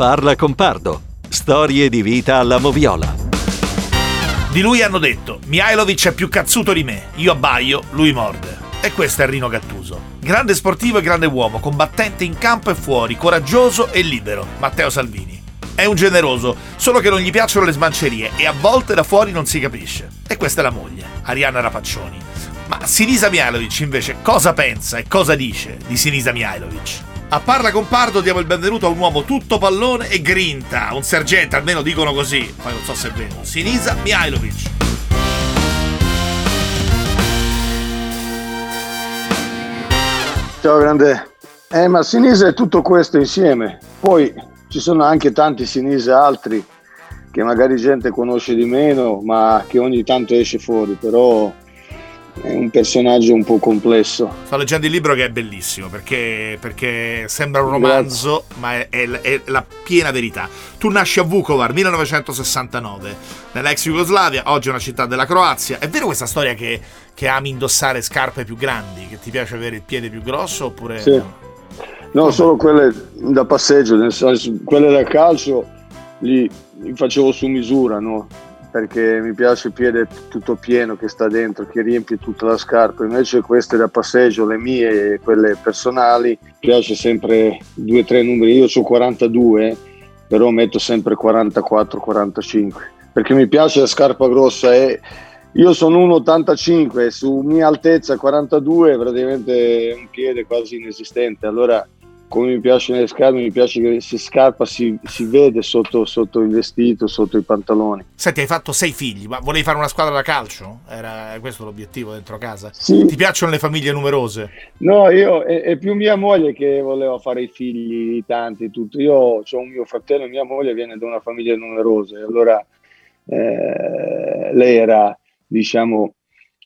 Parla con Pardo. Storie di vita alla moviola. Di lui hanno detto: Mihailovic è più cazzuto di me. Io abbaio, lui morde. E questo è Rino Gattuso. Grande sportivo e grande uomo, combattente in campo e fuori, coraggioso e libero. Matteo Salvini. È un generoso, solo che non gli piacciono le smancerie e a volte da fuori non si capisce. E questa è la moglie, Arianna Rapaccioni. Ma Sinisa Mihailovic invece cosa pensa e cosa dice di Sinisa Mihailovic? A Parla con Pardo diamo il benvenuto a un uomo tutto pallone e grinta, un sergente, almeno dicono così, poi non so se è vero. Sinisa Mihailovic. Ciao grande. Eh, ma Sinisa è tutto questo insieme. Poi ci sono anche tanti Sinisa altri che magari gente conosce di meno, ma che ogni tanto esce fuori, però è un personaggio un po' complesso. Sto leggendo il libro che è bellissimo perché, perché sembra un romanzo, Grazie. ma è, è, è, la piena verità. Tu nasci a Vukovar 1969, nell'ex Jugoslavia, oggi è una città della Croazia. È vero questa storia che, che, ami indossare scarpe più grandi, che ti piace avere il piede più grosso oppure... Sì. No, Come? solo quelle da passeggio, nel senso, quelle da calcio li, li facevo su misura, no? Perché mi piace il piede tutto pieno che sta dentro, che riempie tutta la scarpa, invece queste da passeggio, le mie e quelle personali, piace sempre due o tre numeri, io ho 42, però metto sempre 44-45, perché mi piace la scarpa grossa e io sono 1,85, su mia altezza 42 praticamente un piede quasi inesistente, allora come mi piace nelle scarpe, mi piace che si scarpa si, si vede sotto, sotto, il vestito, sotto i pantaloni. Senti, hai fatto sei figli, ma volevi fare una squadra da calcio? Era questo l'obiettivo dentro casa? Sì. Ti piacciono le famiglie numerose? No, io è, è, più mia moglie che voleva fare i figli tanti, tutto. Io ho un mio fratello e mia moglie viene da una famiglia numerosa, allora eh, lei era, diciamo,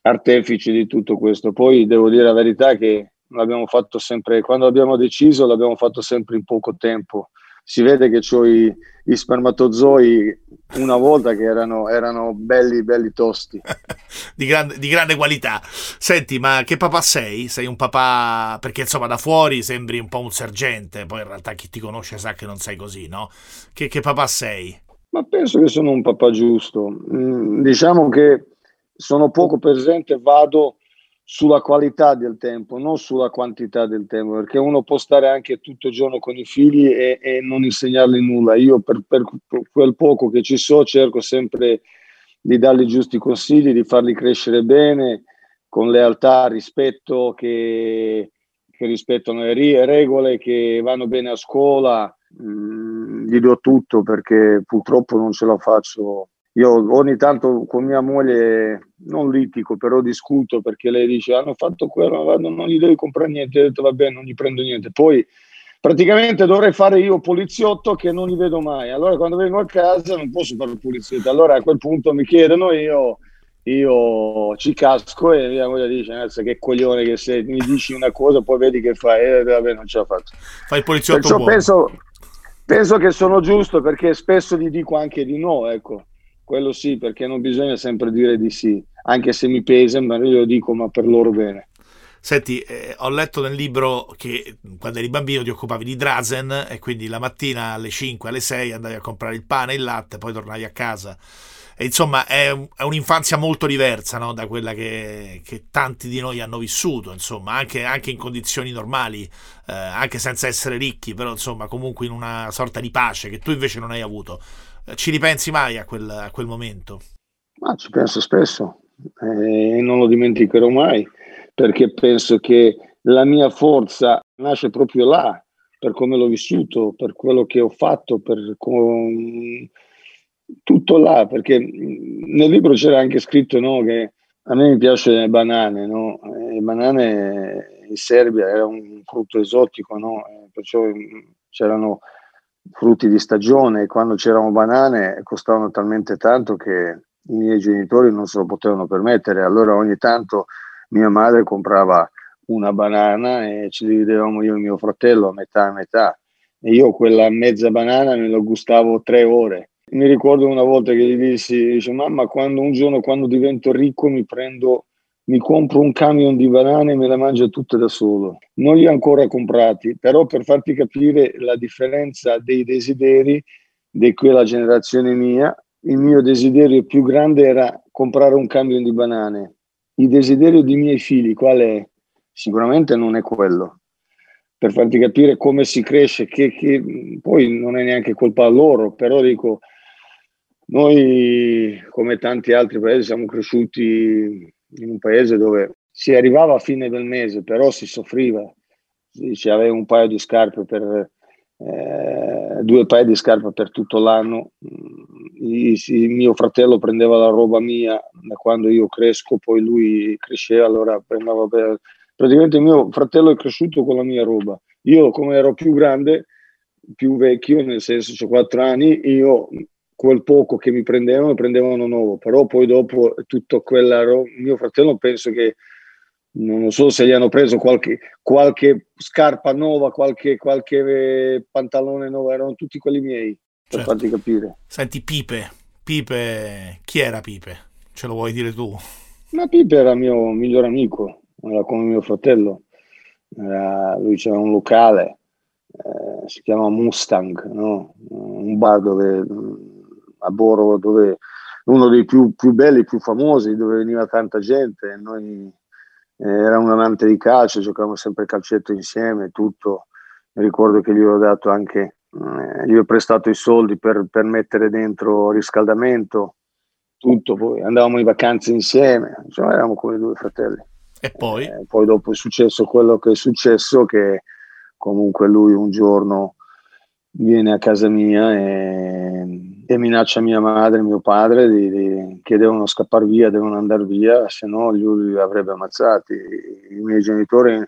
artefice di tutto questo. Poi devo dire la verità che l'abbiamo fatto sempre, quando abbiamo deciso l'abbiamo fatto sempre in poco tempo. Si vede che ho i, i spermatozoi una volta che erano, erano belli, belli tosti. di, grande, di, grande, qualità. Senti, ma che papà sei? Sei un papà, perché insomma da fuori sembri un po' un sergente, poi in realtà chi ti conosce sa che non sei così, no? Che, che papà sei? Ma penso che sono un papà giusto. Mm, diciamo che sono poco presente, vado sulla qualità del tempo, non sulla quantità del tempo, perché uno può stare anche tutto il giorno con i figli e, e non insegnargli nulla. Io per, per, quel poco che ci so cerco sempre di dargli i giusti consigli, di farli crescere bene, con lealtà, rispetto, che, che rispettano le regole, che vanno bene a scuola. Mm, gli do tutto perché purtroppo non ce la faccio io ogni tanto con mia moglie non litico, però discuto perché lei dice hanno fatto quello, non gli devi comprare niente, ho detto va bene, non gli prendo niente. Poi praticamente dovrei fare io poliziotto che non li vedo mai. Allora quando vengo a casa non posso fare poliziotto. Allora a quel punto mi chiedono io io ci casco e mia moglie dice che coglione che sei, mi dici una cosa poi vedi che fai e eh, vabbè non ce la faccio. Fai il poliziotto Perciò penso, penso che sono giusto perché spesso gli dico anche di no, ecco quello sì, perché non bisogna sempre dire di sì, anche se mi pesa, ma io lo dico, ma per loro bene. Senti, eh, ho letto nel libro che quando eri bambino ti occupavi di Drazen e quindi la mattina alle 5, alle 6 andavi a comprare il pane e il latte, poi tornavi a casa. E insomma è, è un'infanzia molto diversa no? da quella che, che, tanti di noi hanno vissuto, insomma, anche, anche in condizioni normali, eh, anche senza essere ricchi, però insomma comunque in una sorta di pace che tu invece non hai avuto. Ci ripensi mai a quel, a quel momento? Ma ci penso spesso e non lo dimenticherò mai perché penso che la mia forza nasce proprio là, per come l'ho vissuto, per quello che ho fatto, per com... tutto là, perché nel libro c'era anche scritto no, che a me mi piace le banane, no? le banane in Serbia era un frutto esotico, no? perciò c'erano frutti di stagione quando c'erano banane costavano talmente tanto che i miei genitori non se lo potevano permettere. Allora ogni tanto mia madre comprava una banana e ci dividevamo io e mio fratello a metà a metà. E io quella mezza banana me la gustavo tre ore. Mi ricordo una volta che gli dissi, dice, mamma, quando un giorno quando divento ricco mi prendo mi compro un camion di banane e me le mangio tutte da solo. Non li ho ancora comprati, però per farti capire la differenza dei desideri di quella generazione mia, il mio desiderio più grande era comprare un camion di banane. Il desiderio dei miei figli qual è? Sicuramente non è quello. Per farti capire come si cresce, che, che poi non è neanche colpa loro, però dico, noi come tanti altri paesi siamo cresciuti in un paese dove si arrivava a fine del mese, però si soffriva, si aveva un paio di scarpe per eh, due paia di scarpe per tutto l'anno. Il, il mio fratello prendeva la roba mia da quando io cresco, poi lui cresceva, allora prendeva per... praticamente mio fratello è cresciuto con la mia roba. Io come ero più grande, più vecchio, nel senso ho 4 anni, io quel poco che mi prendevano, prendevano nuovo, però poi dopo tutto quella roba, mio fratello penso che non so se gli hanno preso qualche, qualche scarpa nuova, qualche, qualche pantalone nuovo, erano tutti quelli miei, per certo. farti capire. Senti, Pipe, Pipe, chi era Pipe? Ce lo vuoi dire tu? Ma Pipe era mio migliore amico, era come mio fratello, era, lui c'era un locale, eh, si chiama Mustang, no? un bar dove a Boro, dove uno dei più, più belli, più famosi, dove veniva tanta gente. Noi eh, era un amante di calcio, giocavamo sempre calcetto insieme, tutto. Mi ricordo che gli ho dato anche, eh, gli ho prestato i soldi per, per mettere dentro riscaldamento, tutto. Poi andavamo in vacanze insieme, insomma, eravamo come due fratelli. E poi? Eh, poi dopo è successo quello che è successo, che comunque lui un giorno viene a casa mia e, e minaccia mia madre e mio padre di, di, che devono scappare via, devono andare via, se no lui li avrebbe ammazzati. I miei genitori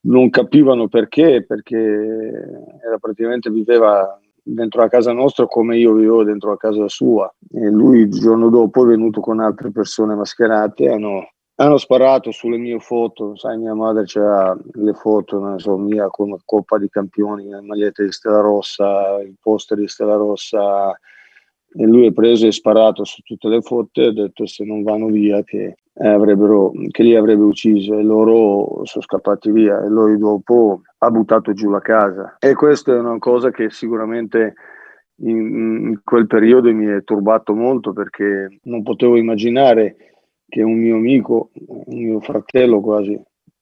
non capivano perché, perché era praticamente viveva dentro la casa nostra come io vivevo dentro la casa sua. E lui il giorno dopo è venuto con altre persone mascherate, hanno hanno sparato sulle mie foto, sai, mia madre c'era le foto, non so, mia come Coppa di Campioni, le magliette di Stella Rossa, il poster di Stella Rossa, e lui è preso e sparato su tutte le foto e ha detto se non vanno via che, avrebbero, che li avrebbe ucciso e loro sono scappati via. E lui dopo ha buttato giù la casa. E questa è una cosa che sicuramente in, in quel periodo mi è turbato molto perché non potevo immaginare che un mio amico, un mio fratello quasi,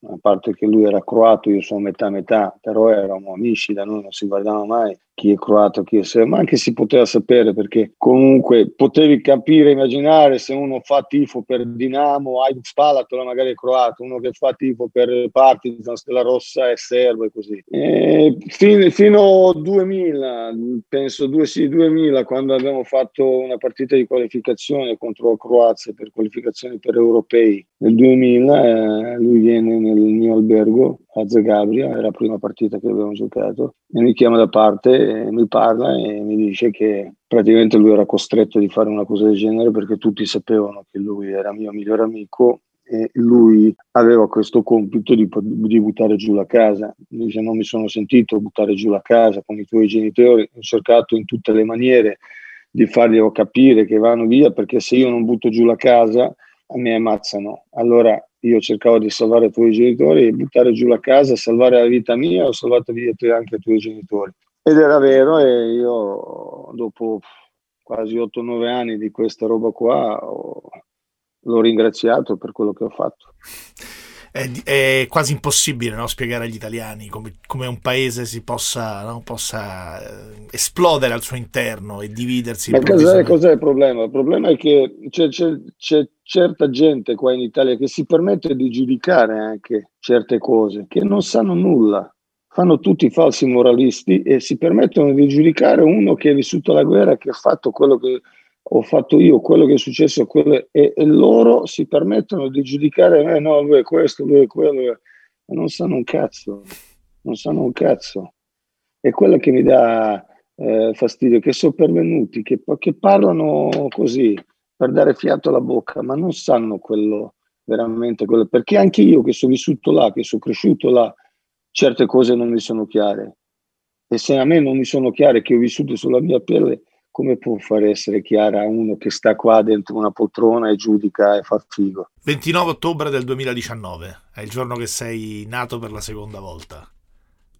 a parte che lui era croato, io sono metà metà, però eravamo amici, da noi non si guardava mai chi è croato, chi è serbio, ma anche si poteva sapere perché comunque potevi capire, immaginare se uno fa tifo per Dinamo, hai Spalatola magari è croato, uno che fa tifo per Partizan, Stella Rossa è serbo e così. E fino, fino al 2000, penso due, sì, 2000, quando abbiamo fatto una partita di qualificazione contro Croazia per qualificazioni per europei, nel 2000 eh, lui viene nel mio albergo a Zagabria, era la prima partita che abbiamo giocato, e mi chiama da parte, mi parla e mi dice che praticamente lui era costretto di fare una cosa del genere perché tutti sapevano che lui era mio migliore amico e lui aveva questo compito di, di, buttare giù la casa. Dice non mi sono sentito buttare giù la casa con i tuoi genitori, ho cercato in tutte le maniere di farglielo capire che vanno via perché se io non butto giù la casa mi ammazzano. Allora io cercavo di salvare i tuoi genitori e buttare giù la casa, salvare la vita mia, ho salvato via anche i tuoi genitori. Ed era vero e io dopo quasi 8-9 anni di questa roba qua ho, l'ho ringraziato per quello che ho fatto è, è quasi impossibile no? spiegare agli italiani come, come un paese si possa, no? possa eh, esplodere al suo interno e dividersi. Ma cos'è, cos'è, il problema? Il problema è che c'è, c'è, c'è certa gente qua in Italia che si permette di giudicare anche certe cose, che non sanno nulla fanno tutti i falsi moralisti e si permettono di giudicare uno che ha vissuto la guerra, che ha fatto quello che ho fatto io quello che è successo quello, e, e, loro si permettono di giudicare me, no, lui è questo, lui è quello, non sanno un cazzo, non sanno un cazzo. È quello che mi dà eh, fastidio, che sono pervenuti, che, che parlano così per dare fiato alla bocca, ma non sanno quello veramente, quello, perché anche io che sono vissuto là, che sono cresciuto là, certe cose non mi sono chiare. E se a me non mi sono chiare, che ho vissuto sulla mia pelle, come può far essere chiara a uno che sta qua dentro una poltrona e giudica e fa figo? 29 ottobre del 2019 è il giorno che sei nato per la seconda volta.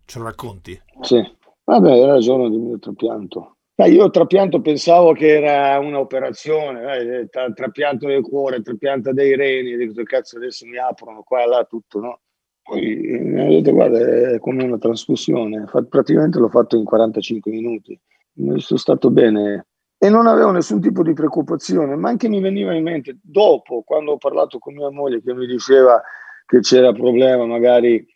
Ce lo racconti? Sì, vabbè, era il giorno del mio trapianto. Eh, io trapianto pensavo che era un'operazione, eh, tra, trapianto del cuore, trapianto dei reni, dico cazzo adesso mi aprono qua e là tutto, no? Poi mi hanno detto guarda è come una trasfusione, praticamente l'ho fatto in 45 minuti sono stato bene e non avevo nessun tipo di preoccupazione, ma anche mi veniva in mente dopo, quando ho parlato con mia moglie che mi diceva che c'era problema magari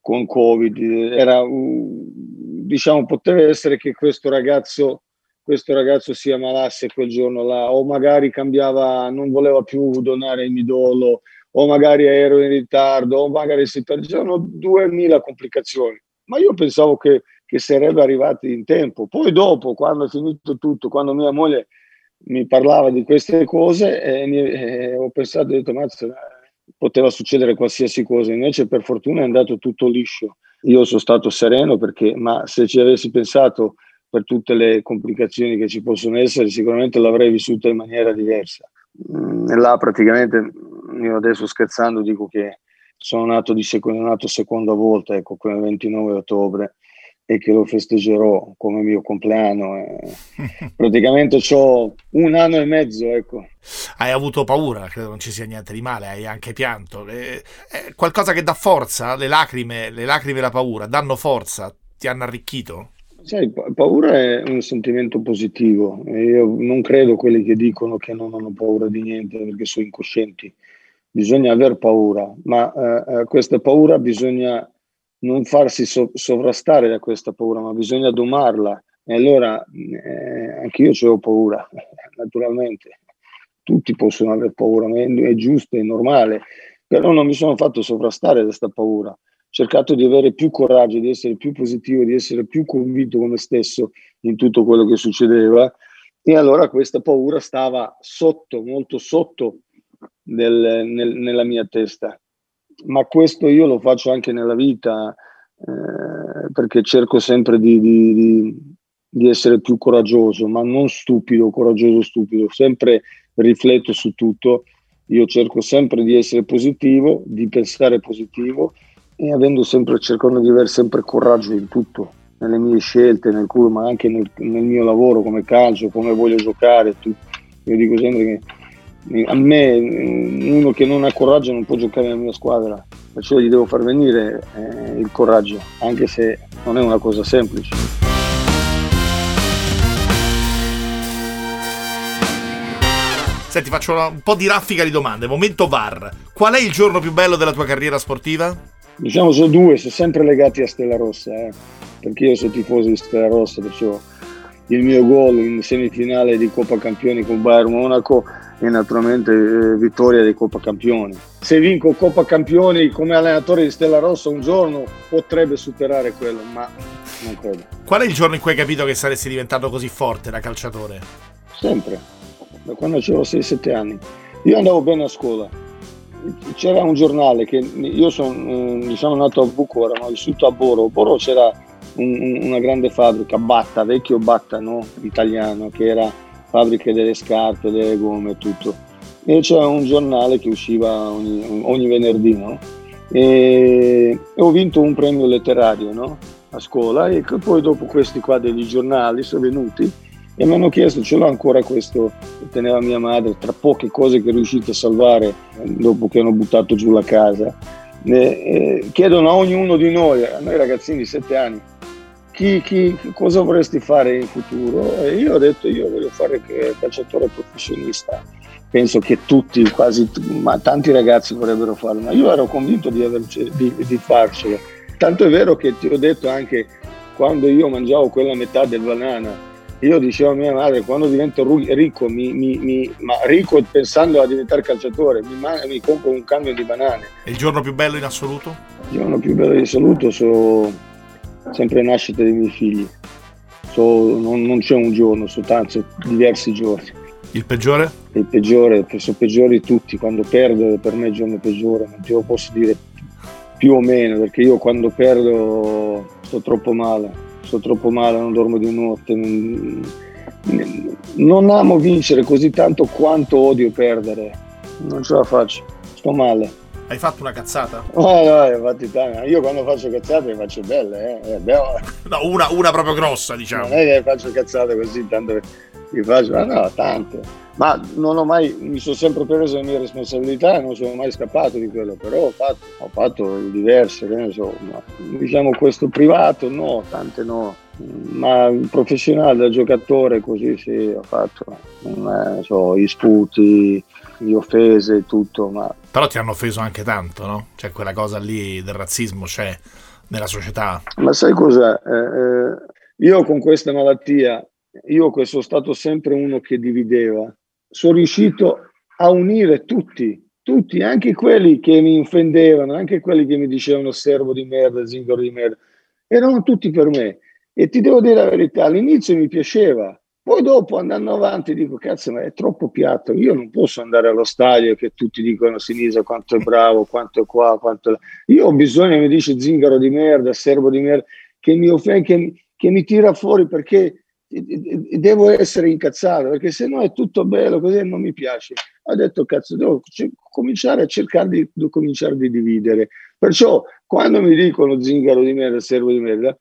con Covid, era, diciamo, poteva essere che questo ragazzo, questo ragazzo si ammalasse quel giorno là, o magari cambiava, non voleva più donare il midollo, o magari ero in ritardo, o magari si perdevano duemila complicazioni. Ma io pensavo che che sarebbe arrivati in tempo. Poi dopo, quando è finito tutto, quando mia moglie mi parlava di queste cose, eh, eh, ho pensato, ho detto, mazza, poteva succedere qualsiasi cosa, invece per fortuna è andato tutto liscio. Io sono stato sereno perché, ma se ci avessi pensato per tutte le complicazioni che ci possono essere, sicuramente l'avrei vissuta in maniera diversa. Mm, là praticamente, io adesso scherzando dico che sono nato di seconda, nato seconda volta, ecco, come 29 ottobre, e che lo festeggerò come mio compleanno. Eh. Praticamente ho un anno e mezzo, ecco. Hai avuto paura, credo non ci sia niente di male, hai anche pianto. È qualcosa che dà forza, le lacrime, le lacrime e la paura danno forza, ti hanno arricchito? Sai, paura è un sentimento positivo. Io non credo quelli che dicono che non hanno paura di niente perché sono incoscienti. Bisogna aver paura, ma eh, eh questa paura bisogna non farsi so- sovrastare da questa paura, ma bisogna domarla. E allora eh, anche io ho paura, naturalmente. Tutti possono avere paura, è, è giusto, è normale. Però non mi sono fatto sovrastare da questa paura. Ho cercato di avere più coraggio, di essere più positivo, di essere più convinto come stesso in tutto quello che succedeva. E allora questa paura stava sotto, molto sotto del, nel, nella mia testa ma questo io lo faccio anche nella vita eh, perché cerco sempre di, di, di, di, essere più coraggioso, ma non stupido, coraggioso, stupido, sempre rifletto su tutto. Io cerco sempre di essere positivo, di pensare positivo e avendo sempre, cercando di avere sempre coraggio in tutto, nelle mie scelte, nel culo, ma anche nel, nel mio lavoro come calcio, come voglio giocare. Tutto. Io dico sempre che a me uno che non ha coraggio non può giocare nella mia squadra, perciò gli devo far venire eh, il coraggio, anche se non è una cosa semplice. Senti, faccio un po' di raffica di domande. Momento VAR. Qual è il giorno più bello della tua carriera sportiva? Diciamo sono due, sono sempre legati a Stella Rossa, eh? perché io sono tifoso di Stella Rossa, perciò il mio gol in semifinale di Coppa Campioni con Bayern Monaco e naturalmente eh, vittoria di Coppa Campioni. Se vinco Coppa Campioni come allenatore di Stella Rossa un giorno potrebbe superare quello, ma non credo. Qual è il giorno in cui hai capito che saresti diventato così forte da calciatore? Sempre, da quando avevo 6-7 anni. Io andavo bene a scuola. C'era un giornale che io sono eh, diciamo, nato a Bucora, ma ho vissuto a Boro. A Boro c'era un, una grande fabbrica, Batta, vecchio Batta no? italiano, che era fabbrica delle scarpe, delle gomme e tutto. E c'era un giornale che usciva ogni, ogni venerdì, no? e, e, ho vinto un premio letterario no? a scuola e poi dopo questi qua degli giornali sono venuti e mi hanno chiesto, ce l'ho ancora questo che teneva mia madre, tra poche cose che è riuscito a salvare dopo che hanno buttato giù la casa. E, e chiedono a ognuno di noi, a noi ragazzini di sette anni, chi, chi, cosa vorresti fare in futuro? E io ho detto io voglio fare calciatore professionista. Penso che tutti, quasi ma tanti ragazzi vorrebbero farlo, ma io ero convinto di, averci, di, di farcelo. Tanto è vero che ti ho detto anche quando io mangiavo quella metà del banana, io dicevo a mia madre quando divento ricco, mi, mi, mi, ma ricco pensando a diventare calciatore, mi, compro un cambio di banane. E il giorno più bello in assoluto? Il giorno più bello in assoluto sono sempre nascita dei miei figli. So, non, non, c'è un giorno, soltanto diversi giorni. Il peggiore? Il peggiore, sono peggiori tutti, quando perdo per me è il giorno peggiore, non te lo posso dire più o meno, perché io quando perdo sto troppo male, sto troppo male, non dormo di notte, non, non amo vincere così tanto quanto odio perdere. Non ce la faccio, sto male. Hai fatto una cazzata? Oh, no, infatti, io quando faccio cazzate le faccio belle, eh. No, una, una, proprio grossa, diciamo. Non è che faccio cazzate così, tanto li faccio, ma no, tante. Ma non ho mai, mi sono sempre preso le mie responsabilità e non sono mai scappato di quello, però ho fatto, ho fatto diverse, che ne so, ma, diciamo questo privato, no, tante no ma professionale da giocatore così sì ho fatto non so i sputi le offese tutto ma però ti hanno offeso anche tanto no? cioè quella cosa lì del razzismo c'è nella società. Ma sai cos'è eh, eh, io con questa malattia io sono stato sempre uno che divideva sono riuscito a unire tutti tutti anche quelli che mi offendevano anche quelli che mi dicevano servo di merda zingaro di merda. Erano tutti per me. E ti devo dire la verità, all'inizio mi piaceva, poi dopo andando avanti dico cazzo ma è troppo piatto, io non posso andare allo stadio che tutti dicono Sinisa quanto è bravo, quanto è qua, quanto è... Io ho bisogno, mi dice zingaro di merda, servo di merda, che mi, offende, che, che mi tira fuori perché devo essere incazzato perché se no è tutto bello così non mi piace. Ho detto cazzo devo cominciare a cercare di, di, cominciare di dividere perciò quando mi dicono zingaro di merda servo di merda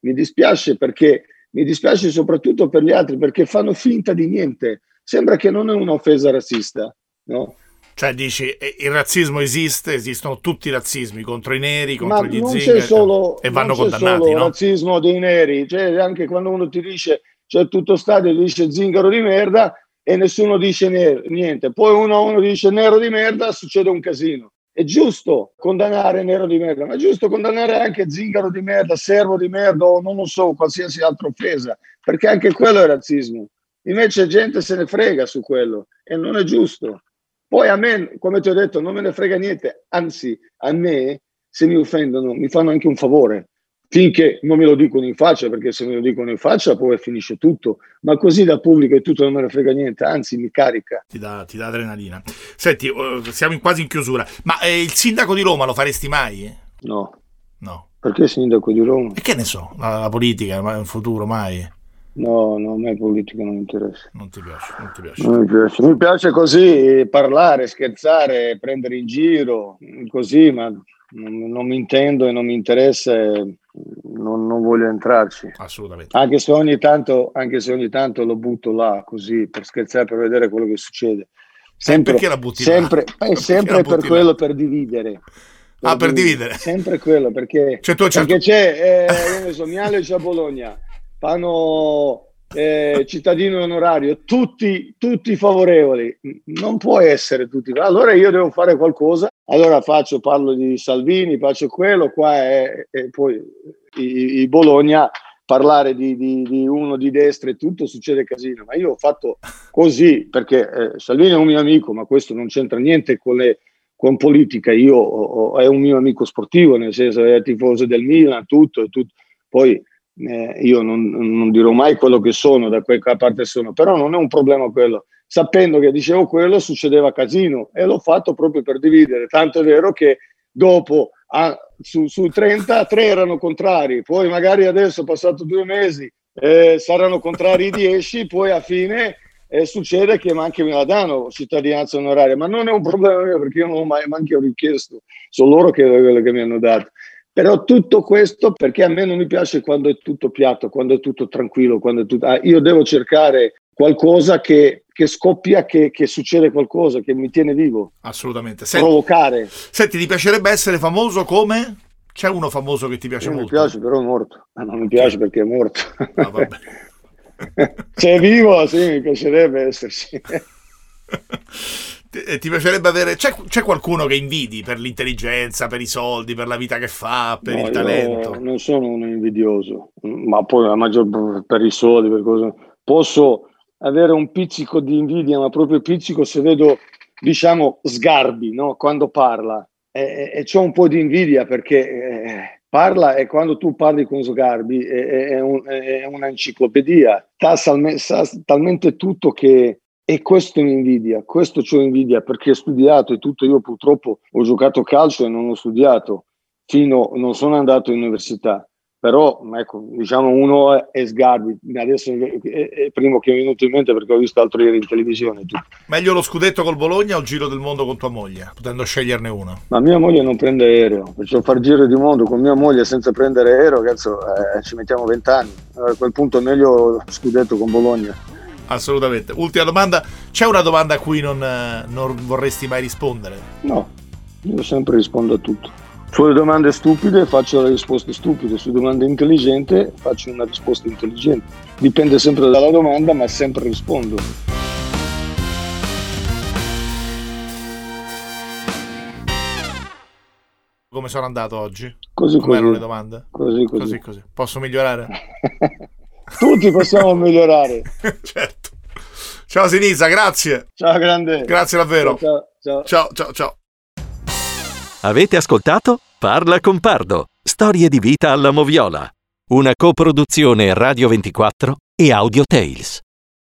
mi dispiace perché mi dispiace soprattutto per gli altri perché fanno finta di niente. Sembra che non è un'offesa razzista, no? Cioè dici eh, il razzismo esiste, esistono tutti i razzismi contro i neri, contro Ma gli zingari solo, e vanno non condannati, solo no? razzismo dei neri, cioè anche quando uno ti dice c'è tutto stadio dice zingaro di merda e nessuno dice niente. Poi uno uno dice nero di merda, succede un casino. È giusto condannare nero di merda, ma è giusto condannare anche zingaro di merda, servo di merda o non lo so, qualsiasi altra offesa, perché anche quello è razzismo. Invece gente se ne frega su quello e non è giusto. Poi a me, come ti ho detto, non me ne frega niente, anzi a me se mi offendono mi fanno anche un favore, finché non me lo dicono in faccia, perché se me lo dicono in faccia poi finisce tutto, ma così da pubblico e tutto non me ne frega niente, anzi mi carica. Ti dà, ti dà adrenalina. Senti, uh, siamo in quasi in chiusura, ma eh, il sindaco di Roma lo faresti mai? No. No. Perché sindaco di Roma? E che ne so, la, la politica, ma in futuro mai? No, no, a me politica non mi interessa. Non ti piace, non ti piace. Non mi piace. Mi piace così parlare, scherzare, prendere in giro, così, ma non, non mi intendo e non mi interessa non, non, voglio entrarci. Assolutamente. Anche se, ogni tanto, anche se ogni tanto lo butto là così per scherzare, per vedere quello che succede. Sempre, perché la butti sempre? Eh, sempre per quello, per dividere. Per ah, per dividere. Sempre quello, perché, cioè, tu, certo... perché c'è, eh, io ne so, Miale e Bologna, fanno eh, cittadino onorario, tutti, tutti favorevoli. Non può essere tutti. Allora io devo fare qualcosa allora faccio, parlo di Salvini, faccio quello, qua è, e poi i, i Bologna parlare di, di, di, uno di destra e tutto succede casino, ma io ho fatto così perché eh, Salvini è un mio amico, ma questo non c'entra niente con, le, con politica, io ho, ho, è un mio amico sportivo, nel senso è tifoso del Milan, tutto, tutto. poi eh, io non, non, dirò mai quello che sono, da quella parte sono, però non è un problema quello. Sapendo che dicevo quello succedeva casino e l'ho fatto proprio per dividere, tanto è vero che dopo ah, su, su 33 erano contrari, poi magari adesso passato due mesi eh, saranno contrari 10, poi a fine eh, succede che anche me la danno cittadinanza onoraria, ma non è un problema mio perché io non ho mai neanche richiesto, sono loro che, che mi hanno dato. Però tutto questo perché a me non mi piace quando è tutto piatto, quando è tutto tranquillo, quando è tutto... Ah, io devo cercare qualcosa che, che scoppia, che, che, succede qualcosa, che mi tiene vivo. Assolutamente. Senti, Provocare. Senti, ti piacerebbe essere famoso come? C'è uno famoso che ti piace non molto? Mi piace, però è morto. Ah, non mi piace perché è morto. Ah, Se è vivo, sì, mi piacerebbe esserci. ti, eh, ti piacerebbe avere. C'è, c'è, qualcuno che invidi per l'intelligenza, per i soldi, per la vita che fa, per no, il talento? Non sono un invidioso, ma poi la maggior per i soldi, per cosa. Posso avere un pizzico di invidia, ma proprio pizzico se vedo, diciamo, Sgarbi no? quando parla. E, e, c'ho un po' di invidia perché eh, parla e quando tu parli con Sgarbi è, è, un, è un'enciclopedia, sa talmente tutto che e questo mi invidia, questo c'ho invidia perché ho studiato e tutto, io purtroppo ho giocato calcio e non ho studiato, fino non sono andato in università, però ecco, diciamo uno è Sgarbi, adesso è il primo che mi è venuto in mente perché ho visto altro ieri in televisione. Tutto. Meglio lo scudetto col Bologna o il giro del mondo con tua moglie, potendo sceglierne uno? Ma mia moglie non prende aereo, perciò far giro di mondo con mia moglie senza prendere aereo, cazzo, eh, ci mettiamo vent'anni. A quel punto è meglio lo scudetto con Bologna. Assolutamente. Ultima domanda, c'è una domanda a cui non, eh, non vorresti mai rispondere? No, io sempre rispondo a tutto. Sulle domande stupide faccio le risposte stupide, su domande intelligenti faccio una risposta intelligente. Dipende sempre dalla domanda, ma sempre rispondo. Come sono andato oggi? Così Come erano così. le domande? Così così. Così così. Posso migliorare? Tutti possiamo migliorare. certo. Ciao Sinisa, grazie. Ciao grande. Grazie davvero. Ciao, ciao. Ciao, ciao, ciao. Avete ascoltato Parla con Pardo, storie di vita alla moviola, una coproduzione Radio 24 e Audio Tales.